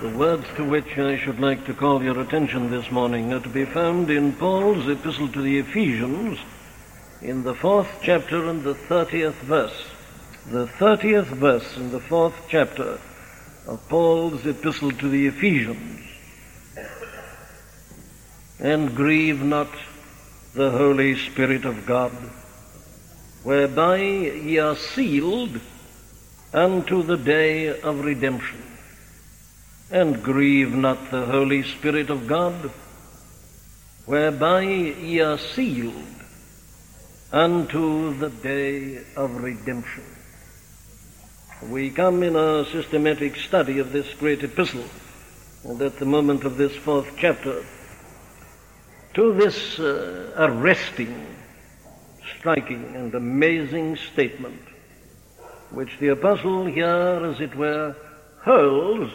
The words to which I should like to call your attention this morning are to be found in Paul's epistle to the Ephesians in the fourth chapter and the thirtieth verse. The thirtieth verse in the fourth chapter of Paul's epistle to the Ephesians. And grieve not the Holy Spirit of God, whereby ye are sealed unto the day of redemption and grieve not the Holy Spirit of God, whereby ye are sealed unto the day of redemption. We come in a systematic study of this great epistle, and at the moment of this fourth chapter, to this uh, arresting, striking, and amazing statement, which the apostle here, as it were, hurls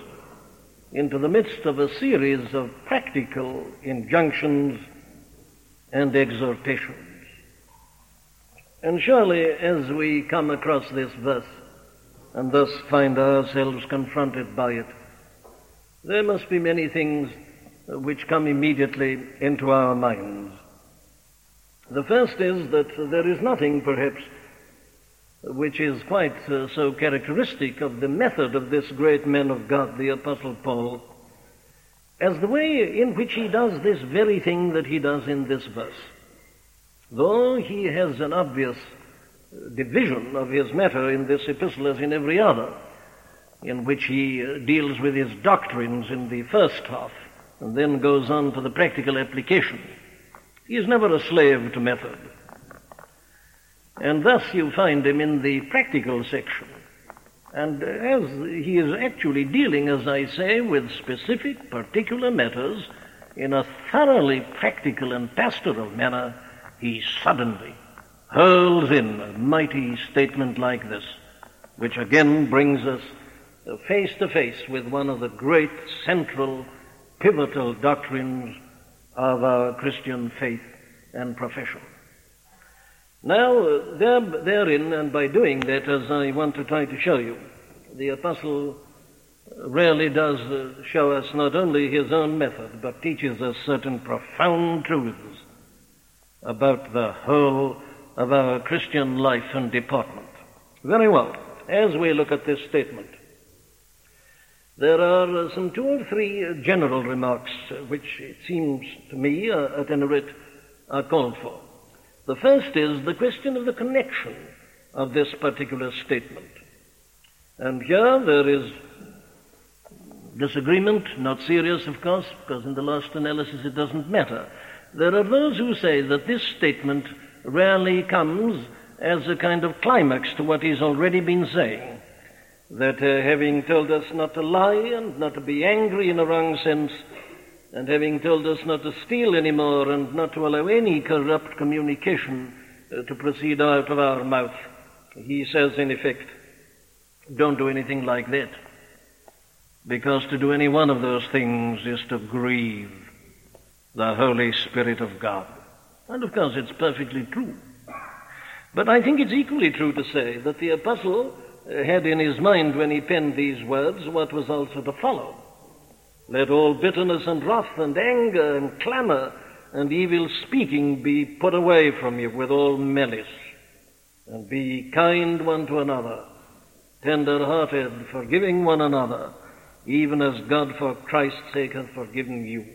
into the midst of a series of practical injunctions and exhortations. And surely, as we come across this verse and thus find ourselves confronted by it, there must be many things which come immediately into our minds. The first is that there is nothing, perhaps, which is quite uh, so characteristic of the method of this great man of God, the Apostle Paul, as the way in which he does this very thing that he does in this verse. Though he has an obvious division of his matter in this epistle as in every other, in which he uh, deals with his doctrines in the first half and then goes on to the practical application. He is never a slave to method. And thus you find him in the practical section. And as he is actually dealing, as I say, with specific, particular matters in a thoroughly practical and pastoral manner, he suddenly hurls in a mighty statement like this, which again brings us face to face with one of the great central, pivotal doctrines of our Christian faith and profession. Now, there, therein, and by doing that, as I want to try to show you, the apostle rarely does show us not only his own method, but teaches us certain profound truths about the whole of our Christian life and deportment. Very well. As we look at this statement, there are some two or three general remarks which it seems to me, uh, at any rate, are called for. The first is the question of the connection of this particular statement. And here there is disagreement, not serious, of course, because in the last analysis it doesn't matter. There are those who say that this statement rarely comes as a kind of climax to what he's already been saying. That uh, having told us not to lie and not to be angry in a wrong sense, and having told us not to steal any more and not to allow any corrupt communication uh, to proceed out of our mouth, he says, in effect, don't do anything like that. Because to do any one of those things is to grieve the Holy Spirit of God. And of course, it's perfectly true. But I think it's equally true to say that the apostle uh, had in his mind when he penned these words what was also to follow. Let all bitterness and wrath and anger and clamor and evil speaking be put away from you with all malice. And be kind one to another, tender hearted, forgiving one another, even as God for Christ's sake hath forgiven you.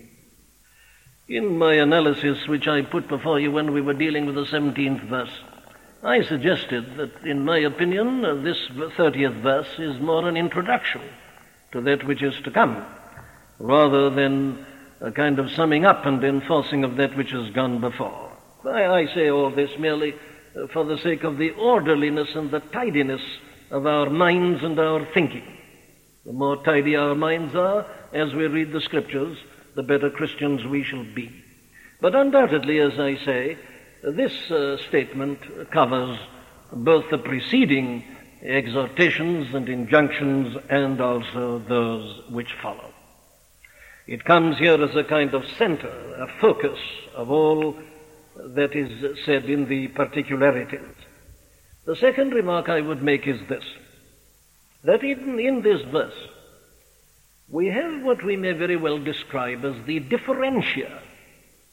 In my analysis, which I put before you when we were dealing with the 17th verse, I suggested that, in my opinion, this 30th verse is more an introduction to that which is to come rather than a kind of summing up and enforcing of that which has gone before. I, I say all this merely uh, for the sake of the orderliness and the tidiness of our minds and our thinking. The more tidy our minds are as we read the scriptures, the better Christians we shall be. But undoubtedly, as I say, this uh, statement covers both the preceding exhortations and injunctions and also those which follow. It comes here as a kind of center, a focus of all that is said in the particularities. The second remark I would make is this that even in this verse, we have what we may very well describe as the differentia,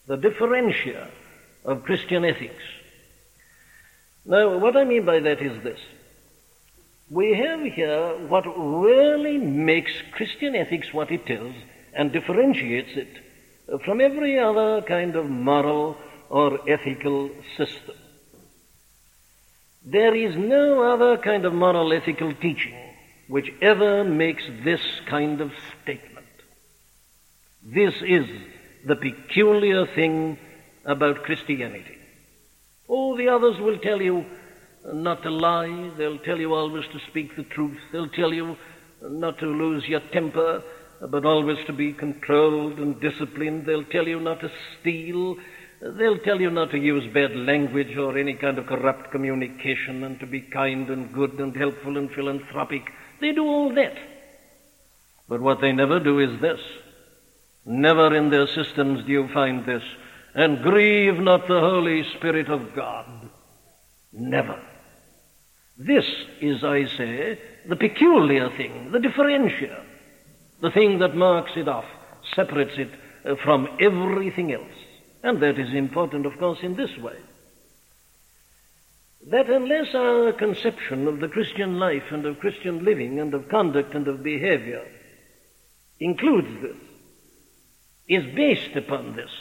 the differentia of Christian ethics. Now, what I mean by that is this. We have here what really makes Christian ethics what it is and differentiates it uh, from every other kind of moral or ethical system. There is no other kind of moral ethical teaching which ever makes this kind of statement. This is the peculiar thing about Christianity. All the others will tell you uh, not to lie. They'll tell you always to speak the truth. They'll tell you uh, not to lose your temper, but always to be controlled and disciplined. They'll tell you not to steal. They'll tell you not to use bad language or any kind of corrupt communication and to be kind and good and helpful and philanthropic. They do all that. But what they never do is this. Never in their systems do you find this. And grieve not the Holy Spirit of God. Never. This is, I say, the peculiar thing, the differentia, the thing that marks it off, separates it uh, from everything else. And that is important, of course, in this way. That unless our conception of the Christian life and of Christian living and of conduct and of behavior includes this, is based upon this,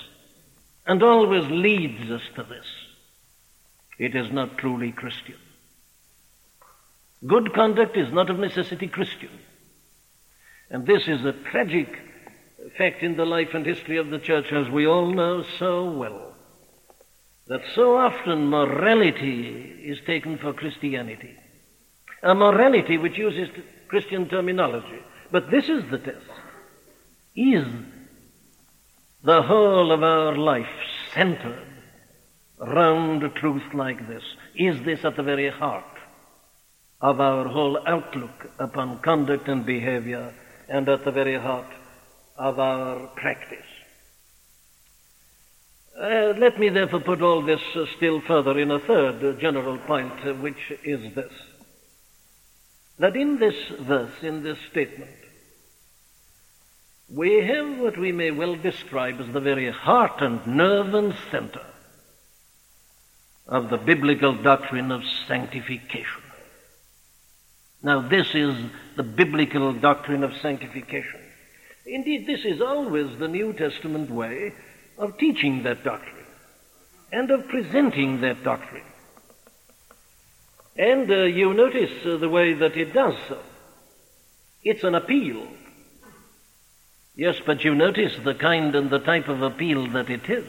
and always leads us to this, it is not truly Christian. Good conduct is not of necessity Christian. And this is a tragic fact in the life and history of the church, as we all know so well. That so often morality is taken for Christianity. A morality which uses Christian terminology. But this is the test. Is the whole of our life centered round a truth like this? Is this at the very heart of our whole outlook upon conduct and behavior and at the very heart of our practice. Uh, let me therefore put all this uh, still further in a third uh, general point, uh, which is this. That in this verse, in this statement, we have what we may well describe as the very heart and nerve and center of the biblical doctrine of sanctification. Now, this is the biblical doctrine of sanctification. Indeed, this is always the New Testament way of teaching that doctrine and of presenting that doctrine. And uh, you notice uh, the way that it does so. It's an appeal. Yes, but you notice the kind and the type of appeal that it is.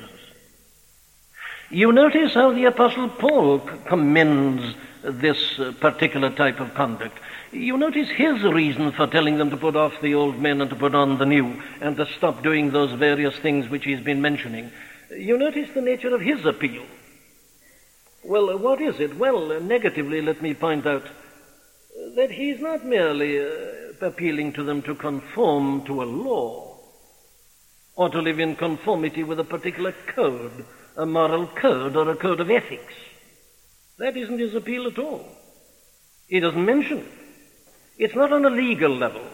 You notice how the Apostle Paul commends this uh, particular type of conduct. You notice his reason for telling them to put off the old men and to put on the new, and to stop doing those various things which he's been mentioning. You notice the nature of his appeal. Well, uh, what is it? Well, uh, negatively, let me point out that he's not merely appealing to them to conform to a law or to live in conformity with a particular code, a moral code or a code of ethics. That isn't his appeal at all. He doesn't mention it. It's not on a legal level.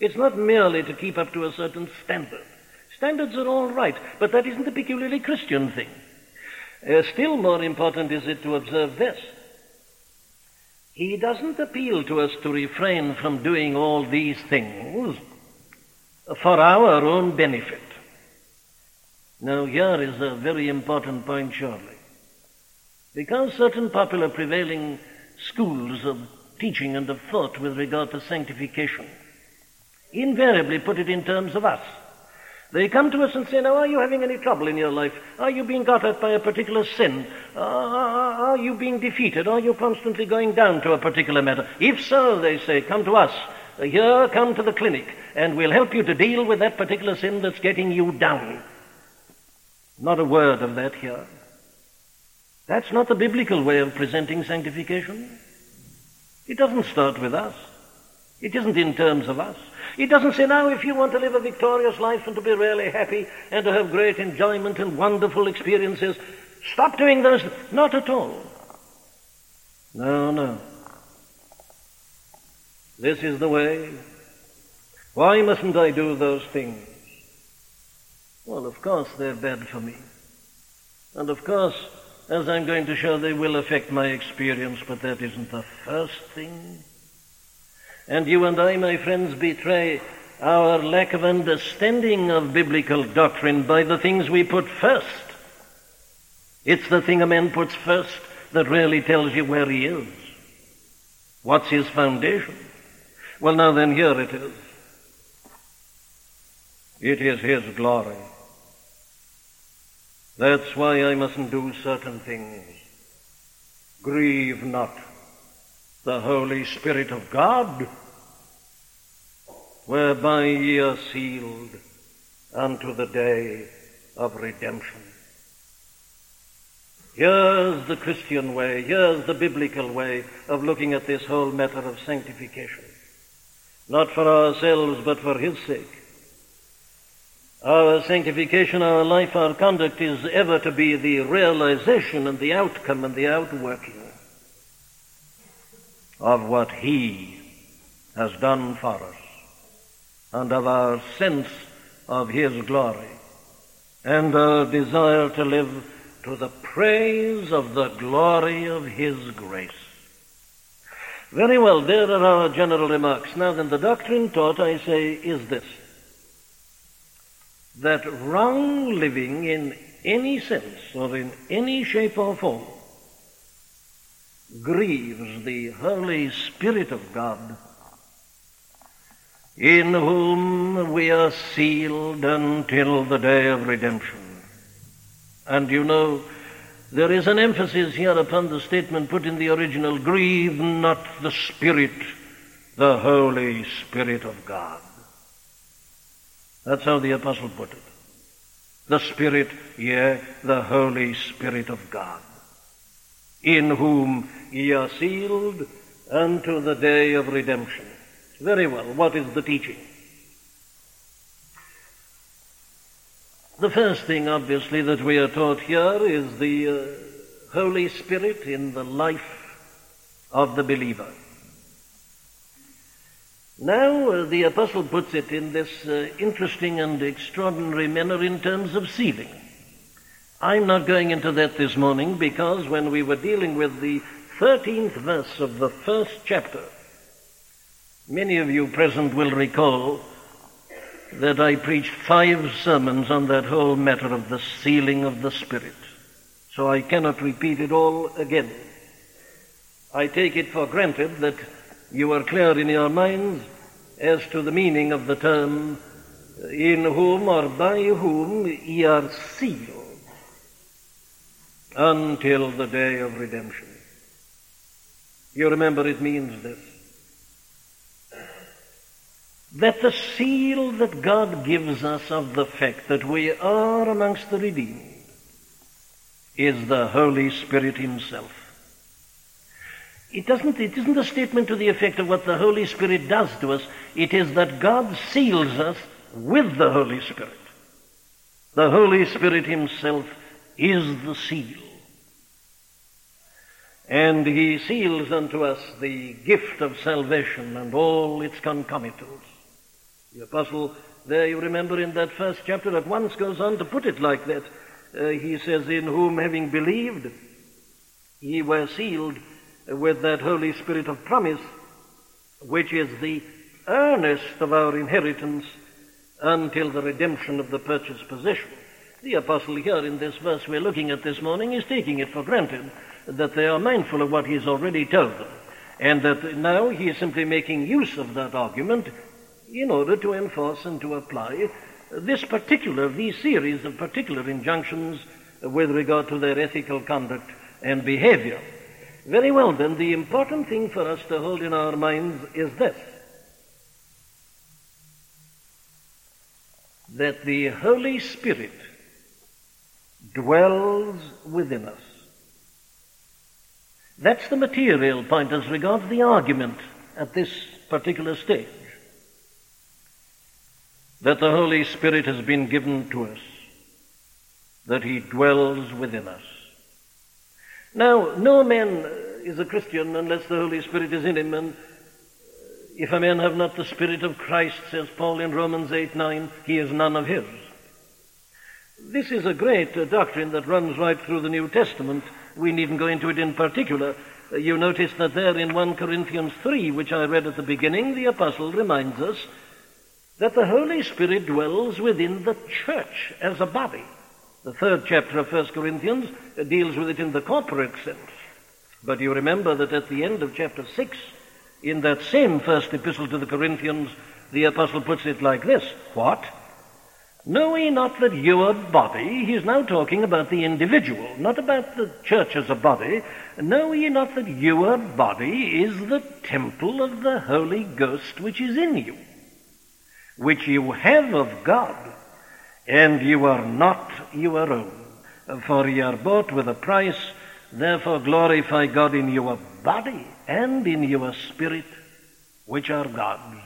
It's not merely to keep up to a certain standard. Standards are all right, but that isn't a peculiarly Christian thing. Uh, still more important is it to observe this. He doesn't appeal to us to refrain from doing all these things for our own benefit. Now, here is a very important point, surely. Because certain popular prevailing schools of teaching and of thought with regard to sanctification invariably put it in terms of us. They come to us and say, Now, are you having any trouble in your life? Are you being got at by a particular sin? Are you being defeated? Are you constantly going down to a particular matter? If so, they say, come to us. Here, come to the clinic, and we'll help you to deal with that particular sin that's getting you down. Not a word of that here. That's not the biblical way of presenting sanctification. It doesn't start with us. It isn't in terms of us. It doesn't say, now, if you want to live a victorious life and to be really happy and to have great enjoyment and wonderful experiences, stop doing those. Not at all. No, no. This is the way Why mustn't I do those things? Well, of course they're bad for me. And of course, as I'm going to show, they will affect my experience, but that isn't the first thing. And you and I, my friends, betray our lack of understanding of biblical doctrine by the things we put first. It's the thing a man puts first that really tells you where he is. What's his foundation? Well, now then, here it is. It is his glory. That's why I mustn't do certain things. Grieve not the Holy Spirit of God, whereby ye are sealed unto the day of redemption. Here's the Christian way, here's the biblical way of looking at this whole matter of sanctification. Not for ourselves, but for His sake. Our sanctification, our life, our conduct is ever to be the realization and the outcome and the outworking of what He has done for us and of our sense of His glory and our desire to live to the praise of the glory of His grace. Very well, there are our general remarks. Now then, the doctrine taught, I say, is this. That wrong living in any sense or in any shape or form grieves the Holy Spirit of God, in whom we are sealed until the day of redemption. And you know, there is an emphasis here upon the statement put in the original grieve not the Spirit, the Holy Spirit of God. That's how the apostle put it. The Spirit, yea, the Holy Spirit of God, in whom ye are sealed unto the day of redemption. Very well, what is the teaching? The first thing, obviously, that we are taught here is the uh, Holy Spirit in the life of the believer. Now, uh, the apostle puts it in this uh, interesting and extraordinary manner in terms of sealing. I'm not going into that this morning because when we were dealing with the 13th verse of the first chapter, many of you present will recall that I preached five sermons on that whole matter of the sealing of the Spirit. So I cannot repeat it all again. I take it for granted that you are clear in your minds as to the meaning of the term in whom or by whom ye are sealed until the day of redemption. You remember it means this that the seal that God gives us of the fact that we are amongst the redeemed is the Holy Spirit Himself. It doesn't, it isn't a statement to the effect of what the Holy Spirit does to us. It is that God seals us with the Holy Spirit. The Holy Spirit Himself is the seal. And He seals unto us the gift of salvation and all its concomitants. The apostle, there you remember in that first chapter, at once goes on to put it like that. Uh, he says, In whom having believed, ye were sealed with that Holy Spirit of promise, which is the earnest of our inheritance until the redemption of the purchased possession. The apostle here in this verse we're looking at this morning is taking it for granted that they are mindful of what he's already told them, and that now he is simply making use of that argument in order to enforce and to apply this particular, these series of particular injunctions with regard to their ethical conduct and behavior. Very well, then, the important thing for us to hold in our minds is this that the Holy Spirit dwells within us. That's the material point as regards the argument at this particular stage that the Holy Spirit has been given to us, that He dwells within us. Now, no man is a Christian unless the Holy Spirit is in him, and If a man have not the Spirit of Christ, says Paul in Romans 8 9, he is none of his. This is a great uh, doctrine that runs right through the New Testament. We needn't go into it in particular. Uh, you notice that there in 1 Corinthians 3, which I read at the beginning, the apostle reminds us that the Holy Spirit dwells within the church as a body. The third chapter of 1 Corinthians deals with it in the corporate sense. But you remember that at the end of chapter 6, in that same first epistle to the Corinthians, the apostle puts it like this What? Know ye not that your body, he's now talking about the individual, not about the church as a body. Know ye not that your body is the temple of the Holy Ghost which is in you, which you have of God, and you are not your own, for you are bought with a price, therefore glorify God in your body and in your spirit, which are God's.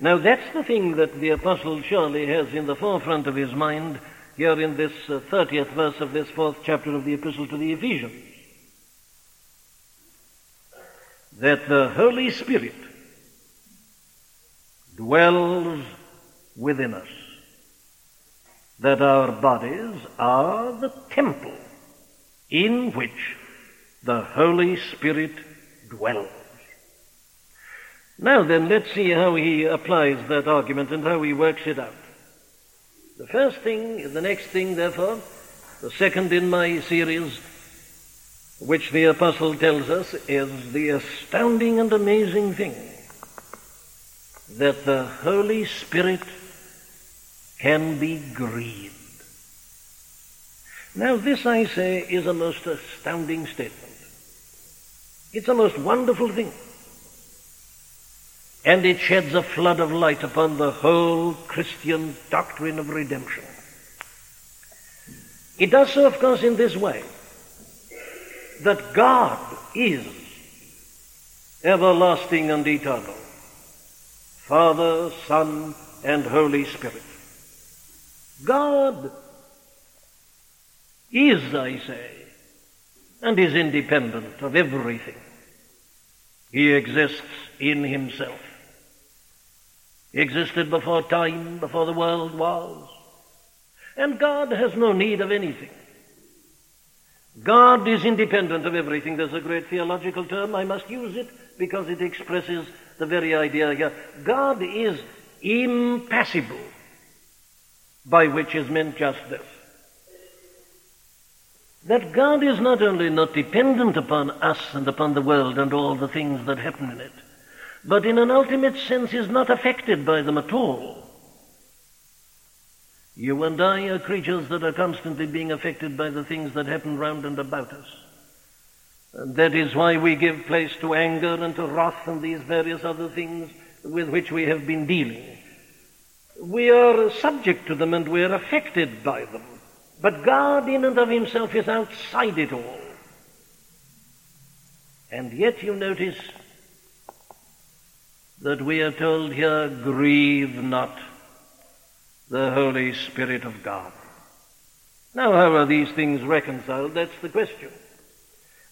Now that's the thing that the apostle surely has in the forefront of his mind here in this uh, 30th verse of this fourth chapter of the epistle to the Ephesians. That the Holy Spirit dwells within us. That our bodies are the temple in which the Holy Spirit dwells. Now then, let's see how he applies that argument and how he works it out. The first thing, the next thing, therefore, the second in my series, which the apostle tells us, is the astounding and amazing thing that the Holy Spirit can be grieved. Now, this, I say, is a most astounding statement. It's a most wonderful thing. And it sheds a flood of light upon the whole Christian doctrine of redemption. It does so, of course, in this way that God is everlasting and eternal Father, Son, and Holy Spirit. God is, I say, and is independent of everything. He exists in himself. He existed before time, before the world was. And God has no need of anything. God is independent of everything. There's a great theological term. I must use it because it expresses the very idea here. God is impassible, by which is meant just this that God is not only not dependent upon us and upon the world and all the things that happen in it, but in an ultimate sense is not affected by them at all. You and I are creatures that are constantly being affected by the things that happen round and about us. And that is why we give place to anger and to wrath and these various other things with which we have been dealing. We are subject to them and we are affected by them. But God in and of himself is outside it all. And yet you notice that we are told here, grieve not the Holy Spirit of God. Now, how are these things reconciled? That's the question.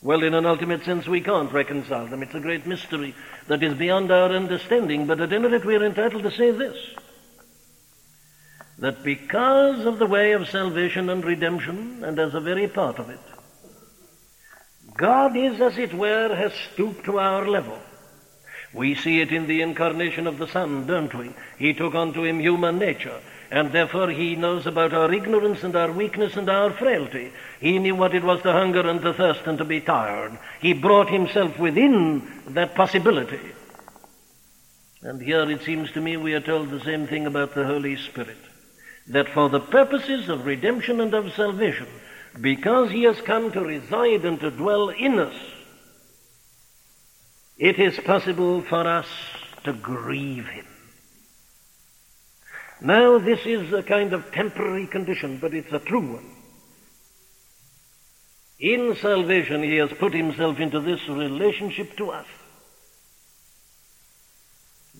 Well, in an ultimate sense, we can't reconcile them. It's a great mystery that is beyond our understanding, but at any rate, we are entitled to say this that because of the way of salvation and redemption, and as a very part of it, God is, as it were, has stooped to our level. We see it in the incarnation of the Son, don't we? He took unto him human nature, and therefore he knows about our ignorance and our weakness and our frailty. He knew what it was to hunger and to thirst and to be tired. He brought himself within that possibility. And here it seems to me we are told the same thing about the Holy Spirit that for the purposes of redemption and of salvation, because he has come to reside and to dwell in us, it is possible for us to grieve him. Now, this is a kind of temporary condition, but it's a true one. In salvation, he has put himself into this relationship to us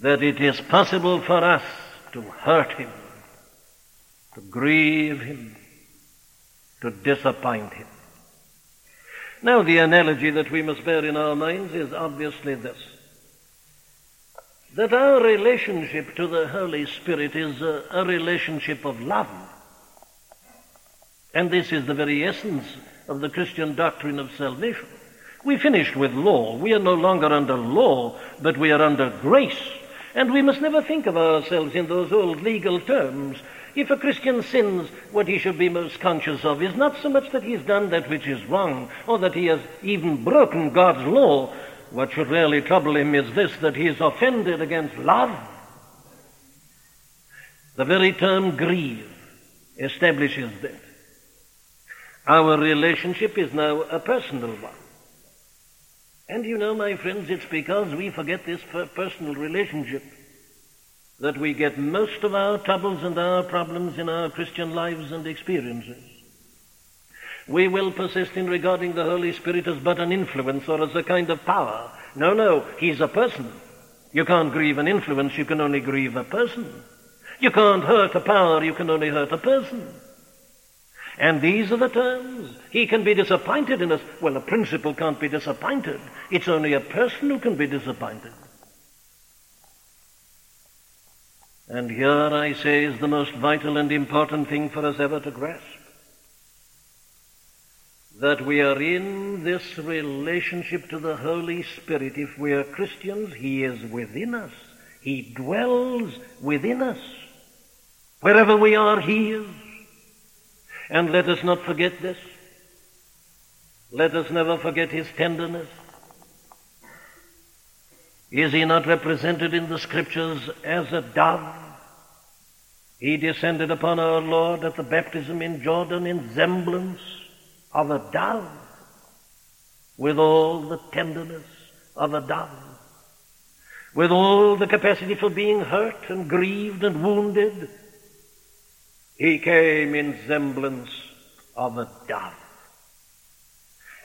that it is possible for us to hurt him to grieve him, to disappoint him. Now, the analogy that we must bear in our minds is obviously this that our relationship to the Holy Spirit is a, a relationship of love. And this is the very essence of the Christian doctrine of salvation. We finished with law. We are no longer under law, but we are under grace. And we must never think of ourselves in those old legal terms. If a Christian sins, what he should be most conscious of is not so much that he has done that which is wrong, or that he has even broken God's law. What should really trouble him is this, that he is offended against love. The very term grieve establishes that. Our relationship is now a personal one. And you know, my friends, it's because we forget this personal relationship that we get most of our troubles and our problems in our Christian lives and experiences. We will persist in regarding the Holy Spirit as but an influence or as a kind of power. No, no, He's a person. You can't grieve an influence, you can only grieve a person. You can't hurt a power, you can only hurt a person. And these are the terms. He can be disappointed in us. Well, a principle can't be disappointed. It's only a person who can be disappointed. And here, I say, is the most vital and important thing for us ever to grasp. That we are in this relationship to the Holy Spirit. If we are Christians, He is within us. He dwells within us. Wherever we are, He is. And let us not forget this. Let us never forget His tenderness. Is He not represented in the Scriptures as a dove? He descended upon our Lord at the baptism in Jordan in semblance of a dove, with all the tenderness of a dove, with all the capacity for being hurt and grieved and wounded. He came in semblance of a dove.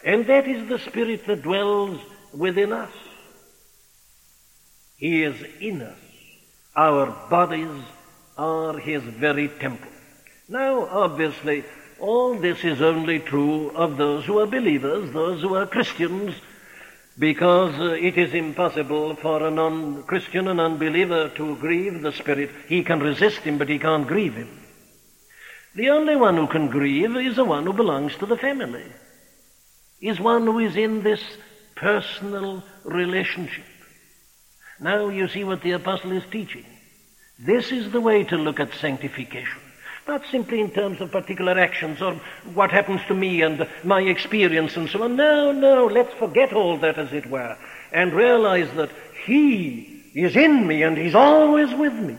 And that is the Spirit that dwells within us. He is in us. Our bodies are his very temple. Now, obviously, all this is only true of those who are believers, those who are Christians, because uh, it is impossible for a non-Christian, an unbeliever, to grieve the Spirit. He can resist him, but he can't grieve him. The only one who can grieve is the one who belongs to the family, is one who is in this personal relationship. Now you see what the apostle is teaching. This is the way to look at sanctification. Not simply in terms of particular actions or what happens to me and my experience and so on. No, no, let's forget all that as it were and realize that He is in me and He's always with me.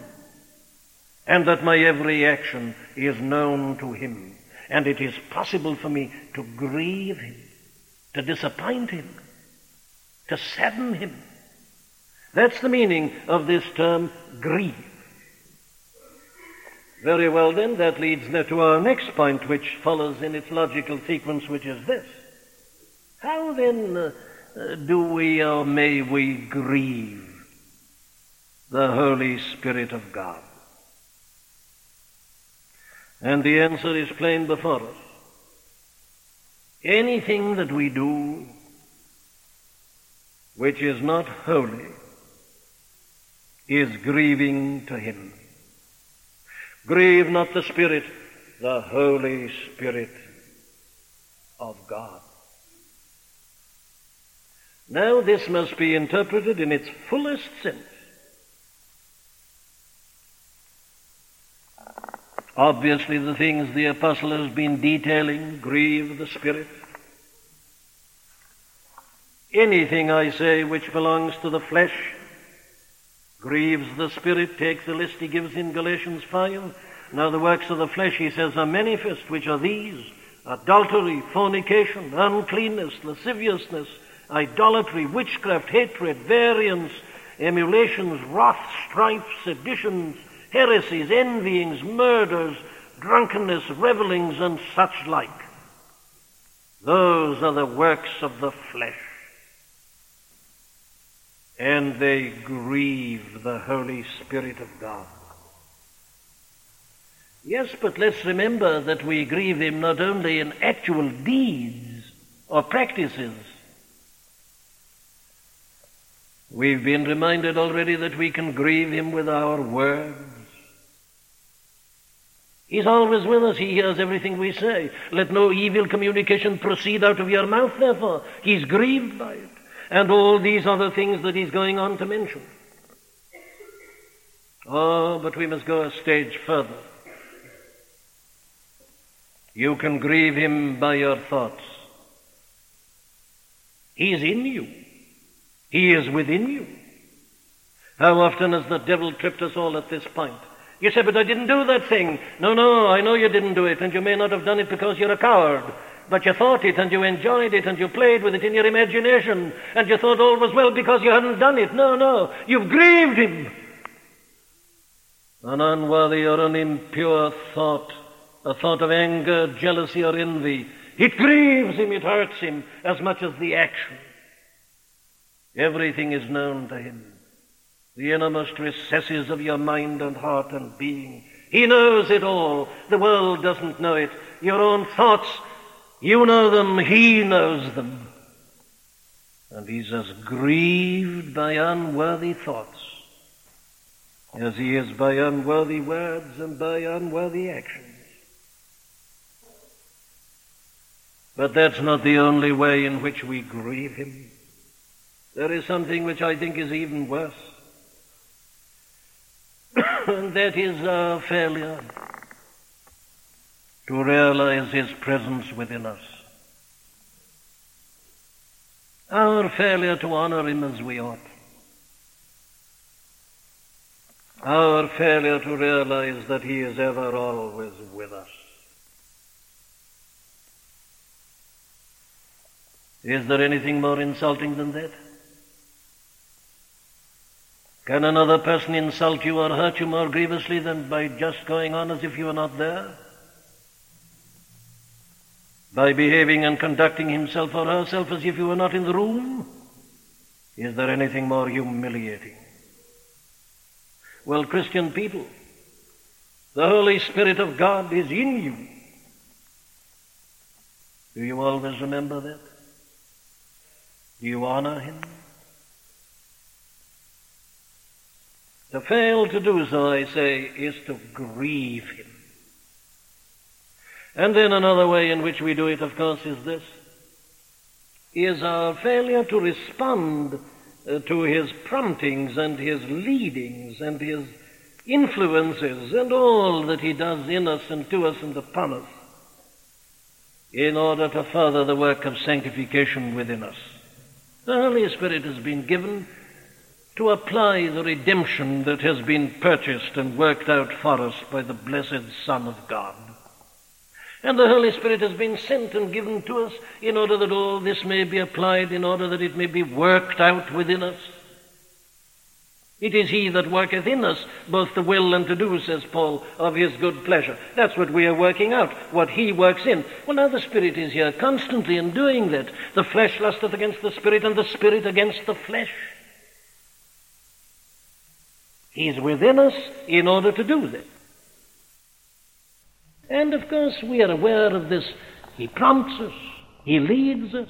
And that my every action is known to Him. And it is possible for me to grieve Him, to disappoint Him, to sadden Him. That's the meaning of this term grieve. Very well then, that leads now to our next point, which follows in its logical sequence, which is this. How then uh, uh, do we or may we grieve the Holy Spirit of God? And the answer is plain before us. Anything that we do which is not holy is grieving to Him. Grieve not the Spirit, the Holy Spirit of God. Now this must be interpreted in its fullest sense. Obviously the things the apostle has been detailing grieve the Spirit. Anything, I say, which belongs to the flesh grieves the Spirit. Take the list he gives in Galatians 5. Now the works of the flesh, he says, are manifest, which are these adultery, fornication, uncleanness, lasciviousness, idolatry, witchcraft, hatred, variance, emulations, wrath, strife, seditions, heresies, envyings, murders, drunkenness, revelings, and such like. Those are the works of the flesh and they grieve the Holy Spirit of God. Yes, but let's remember that we grieve Him not only in actual deeds or practices, We've been reminded already that we can grieve him with our words. He's always with us. He hears everything we say. Let no evil communication proceed out of your mouth, therefore. He's grieved by it. And all these other things that he's going on to mention. Oh, but we must go a stage further. You can grieve him by your thoughts. He is in you. He is within you. How often has the devil tripped us all at this point? You say, but I didn't do that thing. No, no, I know you didn't do it, and you may not have done it because you're a coward. But you thought it, and you enjoyed it, and you played with it in your imagination, and you thought all was well because you hadn't done it. No, no, you've grieved him. An unworthy or an impure thought, a thought of anger, jealousy, or envy, it grieves him, it hurts him as much as the action. Everything is known to him. The innermost recesses of your mind and heart and being. He knows it all. The world doesn't know it. Your own thoughts, you know them, he knows them. And he's as grieved by unworthy thoughts as he is by unworthy words and by unworthy actions. But that's not the only way in which we grieve him. There is something which I think is even worse. and that is our failure to realize His presence within us. Our failure to honor Him as we ought. Our failure to realize that He is ever always with us. Is there anything more insulting than that? Can another person insult you or hurt you more grievously than by just going on as if you were not there? By behaving and conducting himself or herself as if you were not in the room? Is there anything more humiliating? Well, Christian people, the Holy Spirit of God is in you. Do you always remember that? Do you honor Him? To fail to do so, I say, is to grieve him. And then another way in which we do it, of course, is this, is our failure to respond uh, to his promptings and his leadings and his influences and all that he does in us and to us and upon us in order to further the work of sanctification within us. The Holy Spirit has been given to apply the redemption that has been purchased and worked out for us by the blessed Son of God. And the Holy Spirit has been sent and given to us in order that all this may be applied, in order that it may be worked out within us. It is He that worketh in us both to will and to do, says Paul, of His good pleasure. That's what we are working out, what He works in. Well, now the Spirit is here constantly in doing that. The flesh lusteth against the Spirit, and the Spirit against the flesh. He's within us in order to do this. And of course, we are aware of this. He prompts us, He leads us,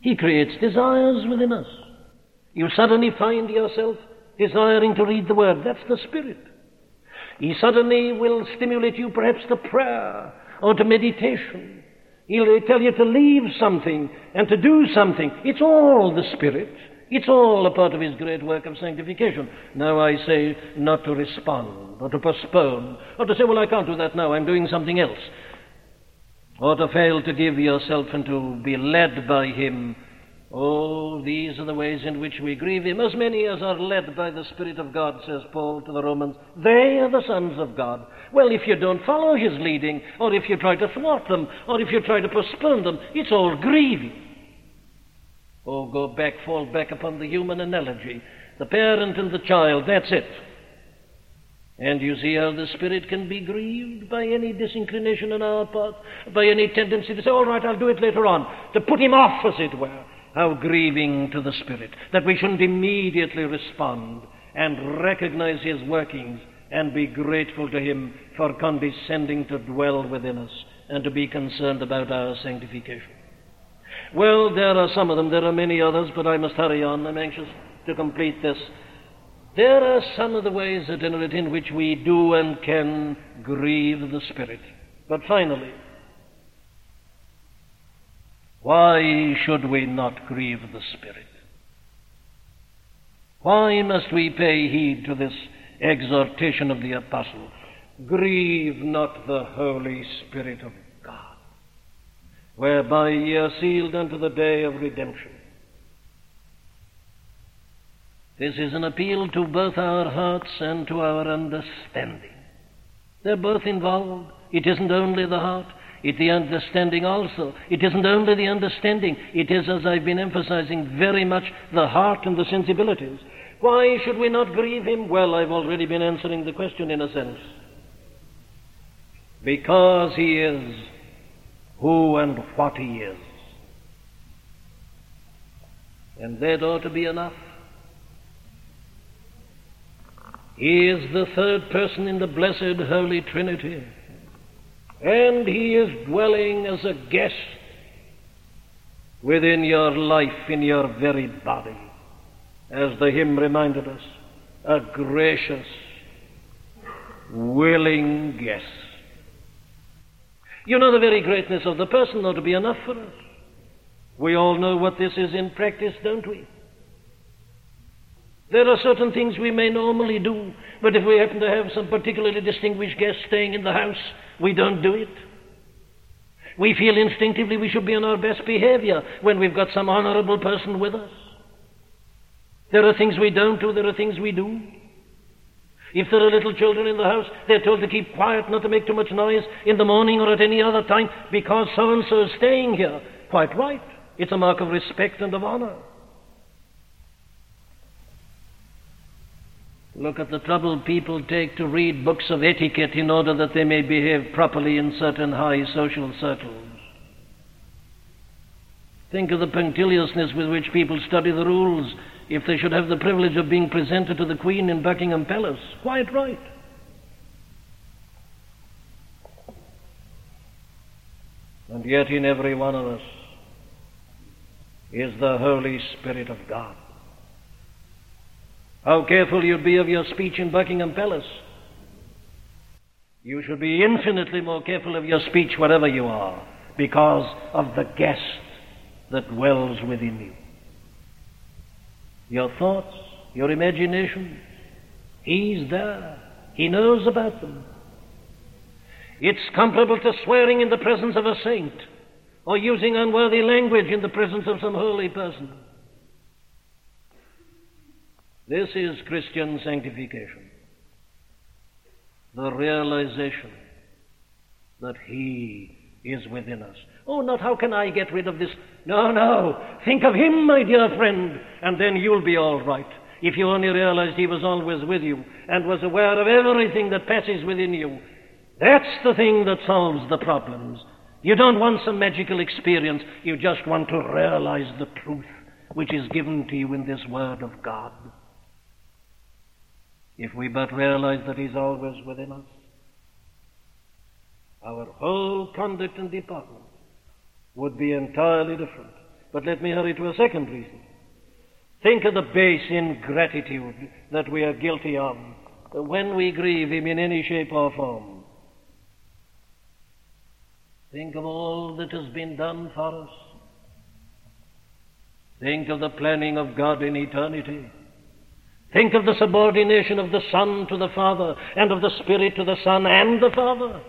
He creates desires within us. You suddenly find yourself desiring to read the Word. That's the Spirit. He suddenly will stimulate you perhaps to prayer or to meditation. He'll tell you to leave something and to do something. It's all the Spirit. It's all a part of his great work of sanctification. Now I say not to respond, or to postpone, or to say, well, I can't do that now, I'm doing something else. Or to fail to give yourself and to be led by him. Oh, these are the ways in which we grieve him. As many as are led by the Spirit of God, says Paul to the Romans, they are the sons of God. Well, if you don't follow his leading, or if you try to thwart them, or if you try to postpone them, it's all grieving. Or go back, fall back upon the human analogy. The parent and the child, that's it. And you see how the Spirit can be grieved by any disinclination on our part, by any tendency to say, all right, I'll do it later on, to put him off, as it were. How grieving to the Spirit that we shouldn't immediately respond and recognize his workings and be grateful to him for condescending to dwell within us and to be concerned about our sanctification. Well, there are some of them. There are many others, but I must hurry on. I'm anxious to complete this. There are some of the ways, rate, in which we do and can grieve the Spirit. But finally, why should we not grieve the Spirit? Why must we pay heed to this exhortation of the apostle? Grieve not the Holy Spirit of God, whereby ye are sealed unto the day of redemption. This is an appeal to both our hearts and to our understanding. They're both involved. It isn't only the heart, it's the understanding also. It isn't only the understanding, it is, as I've been emphasizing, very much the heart and the sensibilities. Why should we not grieve him? Well, I've already been answering the question in a sense. Because he is who and what he is. And that ought to be enough. He is the third person in the blessed Holy Trinity. And He is dwelling as a guest within your life, in your very body. As the hymn reminded us, a gracious, willing guest. You know, the very greatness of the person ought to be enough for us. We all know what this is in practice, don't we? There are certain things we may normally do, but if we happen to have some particularly distinguished guest staying in the house, we don't do it. We feel instinctively we should be on our best behavior when we've got some honorable person with us. There are things we don't do, there are things we do. If there are little children in the house, they're told to keep quiet, not to make too much noise in the morning or at any other time because so and so is staying here. Quite right. It's a mark of respect and of honor. Look at the trouble people take to read books of etiquette in order that they may behave properly in certain high social circles. Think of the punctiliousness with which people study the rules if they should have the privilege of being presented to the Queen in Buckingham Palace. Quite right. And yet, in every one of us is the Holy Spirit of God. How careful you'd be of your speech in Buckingham Palace. You should be infinitely more careful of your speech wherever you are because of the guest that dwells within you. Your thoughts, your imagination, He's there. He knows about them. It's comparable to swearing in the presence of a saint or using unworthy language in the presence of some holy person. This is Christian sanctification. The realization that He is within us. Oh, not how can I get rid of this? No, no. Think of Him, my dear friend, and then you'll be all right. If you only realized He was always with you and was aware of everything that passes within you, that's the thing that solves the problems. You don't want some magical experience, you just want to realize the truth which is given to you in this Word of God if we but realize that He's always within us. Our whole conduct and deportment would be entirely different. But let me hurry to a second reason. Think of the base ingratitude that we are guilty of when we grieve Him in any shape or form. Think of all that has been done for us. Think of the planning of God in eternity. Think of the subordination of the Son to the Father, and of the Spirit to the Son and the Father.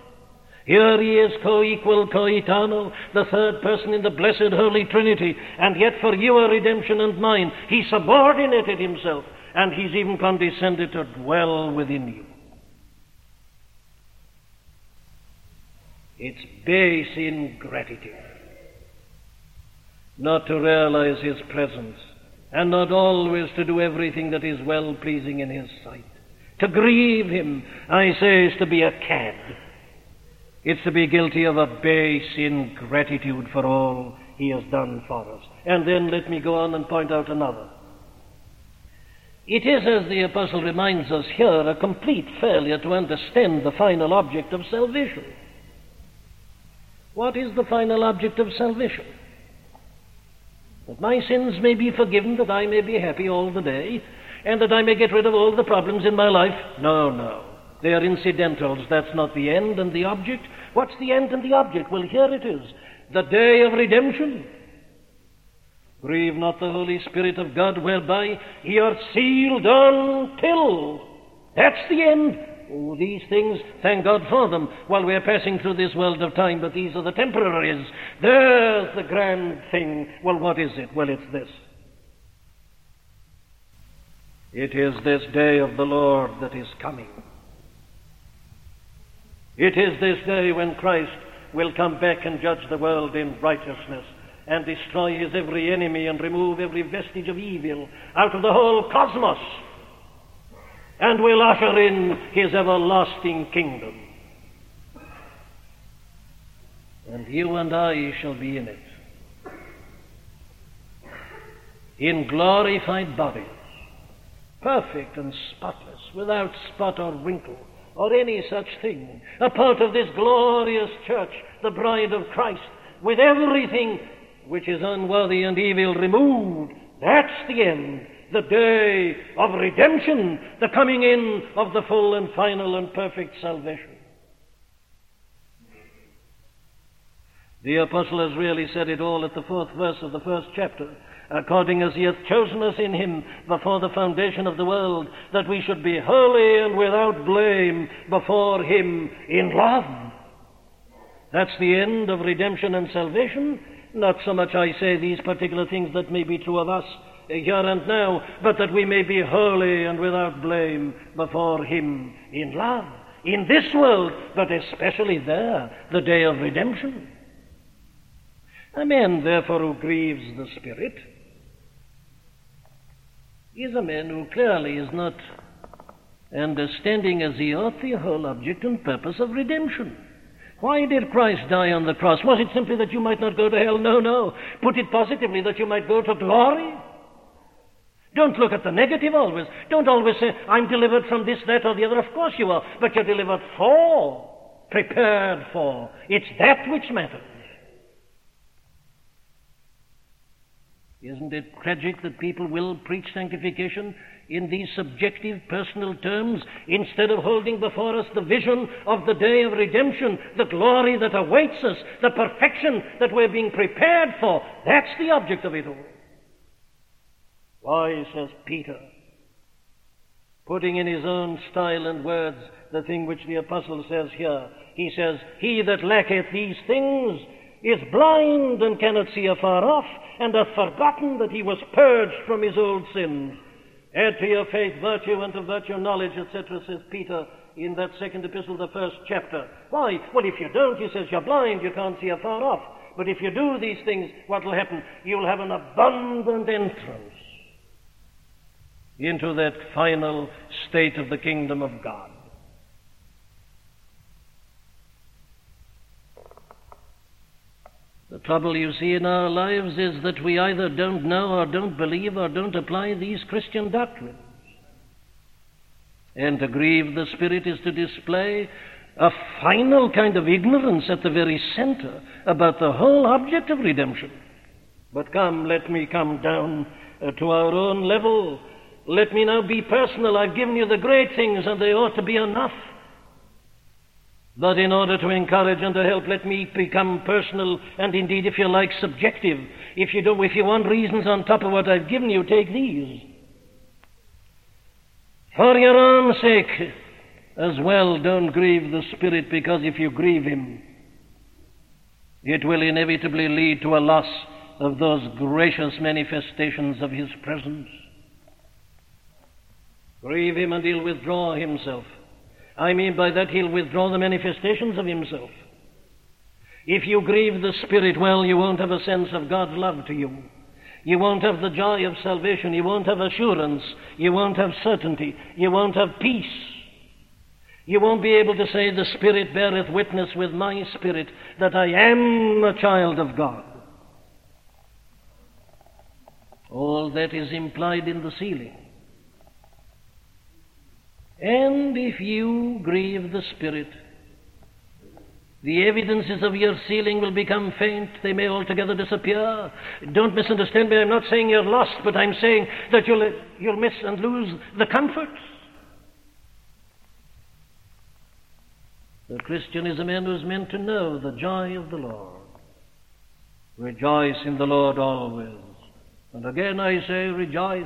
Here he is co-equal, co-eternal, the third person in the blessed Holy Trinity, and yet for your redemption and mine, he subordinated himself, and he's even condescended to dwell within you. It's base ingratitude not to realize his presence and not always to do everything that is well pleasing in His sight. To grieve Him, I say, is to be a cad. It's to be guilty of a base ingratitude for all He has done for us. And then let me go on and point out another. It is, as the Apostle reminds us here, a complete failure to understand the final object of salvation. What is the final object of salvation? That my sins may be forgiven, that I may be happy all the day, and that I may get rid of all the problems in my life. No, no. They are incidentals. That's not the end and the object. What's the end and the object? Well, here it is the day of redemption. Grieve not the Holy Spirit of God, whereby ye are sealed until. That's the end. Oh, these things, thank God for them, while we're passing through this world of time, but these are the temporaries. There's the grand thing. Well, what is it? Well, it's this. It is this day of the Lord that is coming. It is this day when Christ will come back and judge the world in righteousness and destroy his every enemy and remove every vestige of evil out of the whole cosmos and will usher in his everlasting kingdom. And you and I shall be in it. In glorified bodies, perfect and spotless, without spot or wrinkle or any such thing, a part of this glorious church, the bride of Christ, with everything which is unworthy and evil removed. That's the end, the day of redemption, the coming in of the full and final and perfect salvation. The apostle has really said it all at the fourth verse of the first chapter. According as he hath chosen us in him before the foundation of the world, that we should be holy and without blame before him in love. That's the end of redemption and salvation. Not so much, I say, these particular things that may be true of us here and now, but that we may be holy and without blame before Him in love, in this world, but especially there, the day of redemption. A man, therefore, who grieves the Spirit is a man who clearly is not understanding as he ought the whole object and purpose of redemption. Why did Christ die on the cross? Was it simply that you might not go to hell? No, no. Put it positively that you might go to glory. Don't look at the negative always. Don't always say, I'm delivered from this, that, or the other. Of course you are. But you're delivered for, prepared for. It's that which matters. Isn't it tragic that people will preach sanctification in these subjective personal terms instead of holding before us the vision of the day of redemption, the glory that awaits us, the perfection that we're being prepared for? That's the object of it all. Why, says Peter, putting in his own style and words the thing which the apostle says here. He says, He that lacketh these things is blind and cannot see afar off, and hath forgotten that he was purged from his old sins. Add to your faith virtue, and to virtue knowledge, etc., says Peter in that second epistle, the first chapter. Why? Well, if you don't, he says, you're blind, you can't see afar off. But if you do these things, what will happen? You'll have an abundant entrance into that final state of the kingdom of God. The trouble you see in our lives is that we either don't know or don't believe or don't apply these Christian doctrines. And to grieve the Spirit is to display a final kind of ignorance at the very center about the whole object of redemption. But come, let me come down uh, to our own level. Let me now be personal. I've given you the great things, and they ought to be enough. But in order to encourage and to help, let me become personal and indeed, if you like, subjective. If you do, if you want reasons on top of what I've given you, take these. For your own sake, as well, don't grieve the Spirit, because if you grieve Him, it will inevitably lead to a loss of those gracious manifestations of His presence. Grieve Him and He'll withdraw Himself. I mean by that he'll withdraw the manifestations of himself. If you grieve the Spirit, well, you won't have a sense of God's love to you. You won't have the joy of salvation. You won't have assurance. You won't have certainty. You won't have peace. You won't be able to say, The Spirit beareth witness with my spirit that I am a child of God. All that is implied in the sealing. And if you grieve the Spirit, The evidences of your sealing will become faint. They may altogether disappear. Don't misunderstand me. I'm not saying you're lost, but I'm saying that you'll, you'll miss and lose the comforts. The Christian is a man who's meant to know the joy of the Lord. Rejoice in the Lord always. And again I say, rejoice,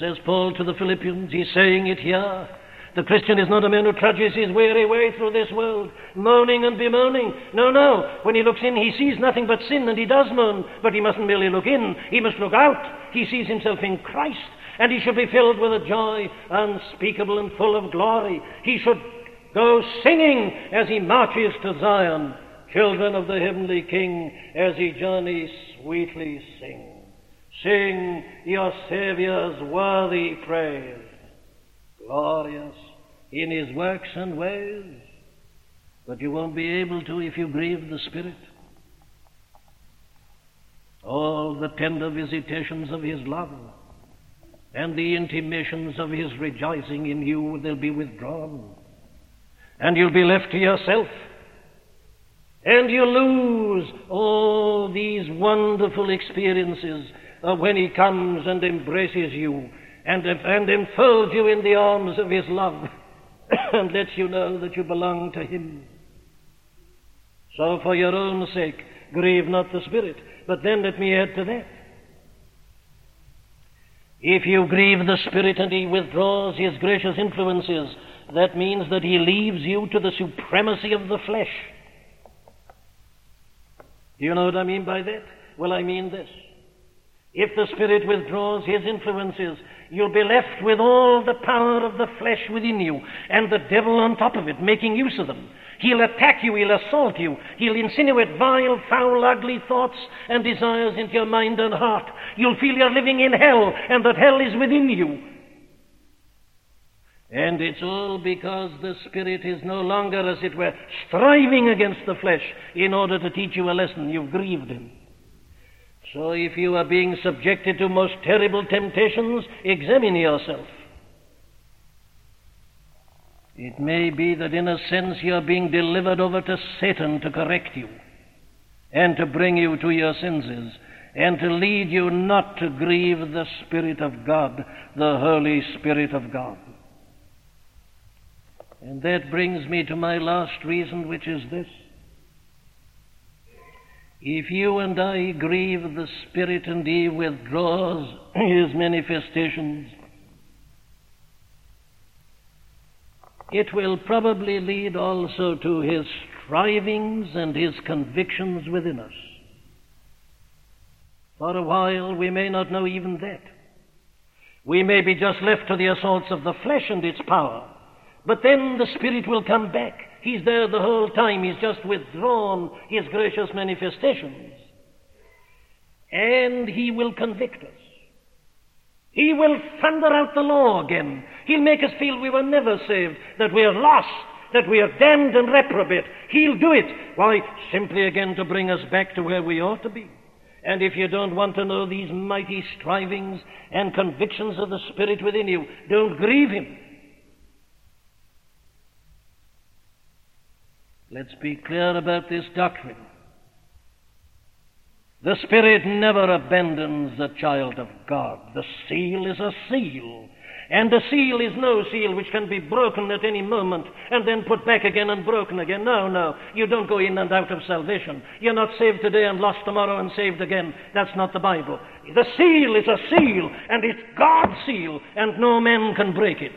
says Paul to the Philippians. He's saying it here. The Christian is not a man who trudges his weary way through this world, moaning and bemoaning. No, no. When he looks in, he sees nothing but sin, and he does moan. But he mustn't merely look in, he must look out. He sees himself in Christ, and he should be filled with a joy unspeakable and full of glory. He should go singing as he marches to Zion. Children of the heavenly King, as he journeys, sweetly sing. Sing your Saviour's worthy praise. Glorious in his works and ways, but you won't be able to if you grieve the Spirit. All the tender visitations of his love and the intimations of his rejoicing in you, they'll be withdrawn. And you'll be left to yourself. And you lose all these wonderful experiences of when he comes and embraces you and, and enfolds you in the arms of his love. and lets you know that you belong to Him. So, for your own sake, grieve not the Spirit. But then let me add to that. If you grieve the Spirit and He withdraws His gracious influences, that means that He leaves you to the supremacy of the flesh. Do you know what I mean by that? Well, I mean this. If the Spirit withdraws His influences, you'll be left with all the power of the flesh within you and the devil on top of it, making use of them. He'll attack you, he'll assault you, he'll insinuate vile, foul, ugly thoughts and desires into your mind and heart. You'll feel you're living in hell and that hell is within you. And it's all because the Spirit is no longer, as it were, striving against the flesh in order to teach you a lesson. You've grieved him. So if you are being subjected to most terrible temptations, examine yourself. It may be that in a sense you are being delivered over to Satan to correct you and to bring you to your senses and to lead you not to grieve the Spirit of God, the Holy Spirit of God. And that brings me to my last reason, which is this. If you and I grieve the Spirit and He withdraws His manifestations, it will probably lead also to His strivings and His convictions within us. For a while, we may not know even that. We may be just left to the assaults of the flesh and its power. But then the Spirit will come back He's there the whole time. He's just withdrawn his gracious manifestations. And he will convict us. He will thunder out the law again. He'll make us feel we were never saved, that we are lost, that we are damned and reprobate. He'll do it. Why? Simply again to bring us back to where we ought to be. And if you don't want to know these mighty strivings and convictions of the Spirit within you, don't grieve Him. Let's be clear about this doctrine. The Spirit never abandons the child of God. The seal is a seal. And a seal is no seal which can be broken at any moment and then put back again and broken again. No, no. You don't go in and out of salvation. You're not saved today and lost tomorrow and saved again. That's not the Bible. The seal is a seal, and it's God's seal, and no man can break it.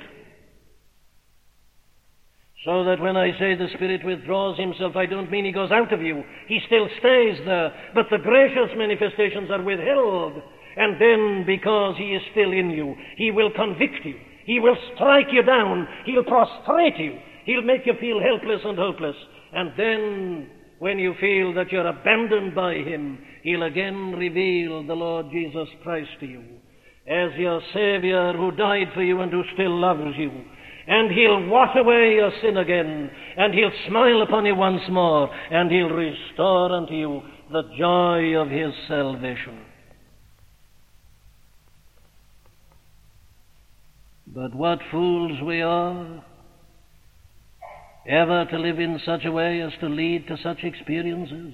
So that when I say the Spirit withdraws himself, I don't mean he goes out of you. He still stays there. But the gracious manifestations are withheld. And then, because he is still in you, he will convict you. He will strike you down. He'll prostrate you. He'll make you feel helpless and hopeless. And then, when you feel that you're abandoned by him, he'll again reveal the Lord Jesus Christ to you as your Savior who died for you and who still loves you and he'll wash away your sin again, and he'll smile upon you once more, and he'll restore unto you the joy of his salvation. But what fools we are ever to live in such a way as to lead to such experiences?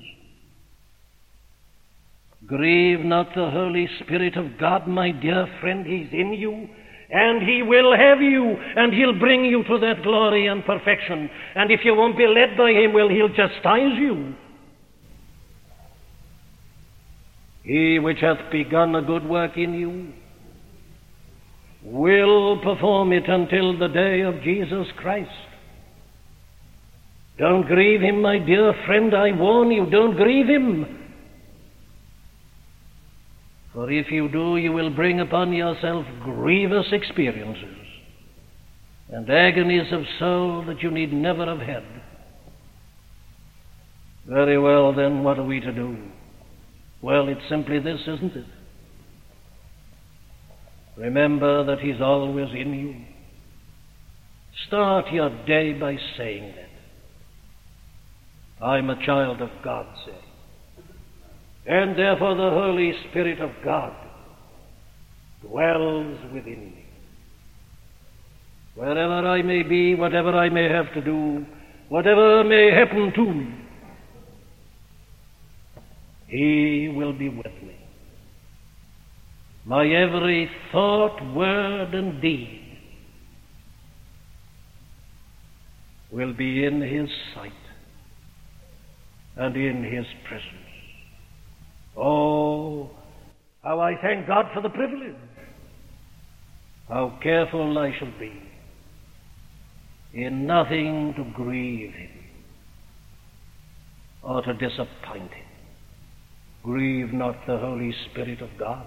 Grieve not the Holy Spirit of God, my dear friend. He's in you, and He will have you, and He'll bring you to that glory and perfection. And if you won't be led by Him, well, He'll chastise you. He which hath begun a good work in you will perform it until the day of Jesus Christ. Don't grieve him, my dear friend, I warn you, don't grieve him. For if you do, you will bring upon yourself grievous experiences and agonies of soul that you need never have had. Very well, then, what are we to do? Well, it's simply this, isn't it? Remember that He's always in you. Start your day by saying that. I'm a child of God, say. And therefore the Holy Spirit of God dwells within me. Wherever I may be, whatever I may have to do, whatever may happen to me, He will be with me. My every thought, word, and deed will be in His sight and in His presence. Oh, how I thank God for the privilege. How careful I shall be in nothing to grieve Him or to disappoint Him. Grieve not the Holy Spirit of God,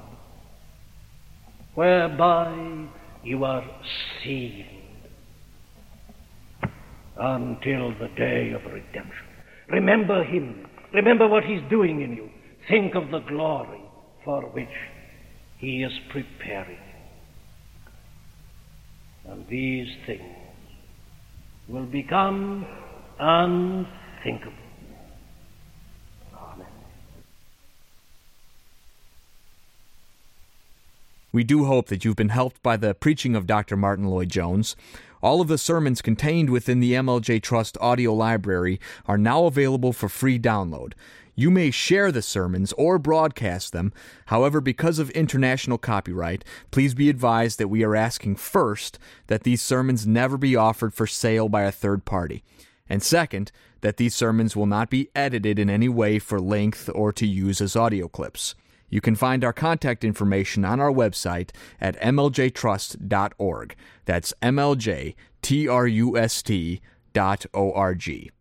whereby you are sealed until the day of redemption. Remember Him. Remember what He's doing in you. Think of the glory for which He is preparing. And these things will become unthinkable. Amen. We do hope that you've been helped by the preaching of Dr. Martyn Lloyd-Jones. All of the sermons contained within the MLJ Trust audio library are now available for free download. You may share the sermons or broadcast them. However, because of international copyright, please be advised that we are asking first that these sermons never be offered for sale by a third party. And second, that these sermons will not be edited in any way for length or to use as audio clips. You can find our contact information on our website at mljtrust.org. That's mljtrust dot org.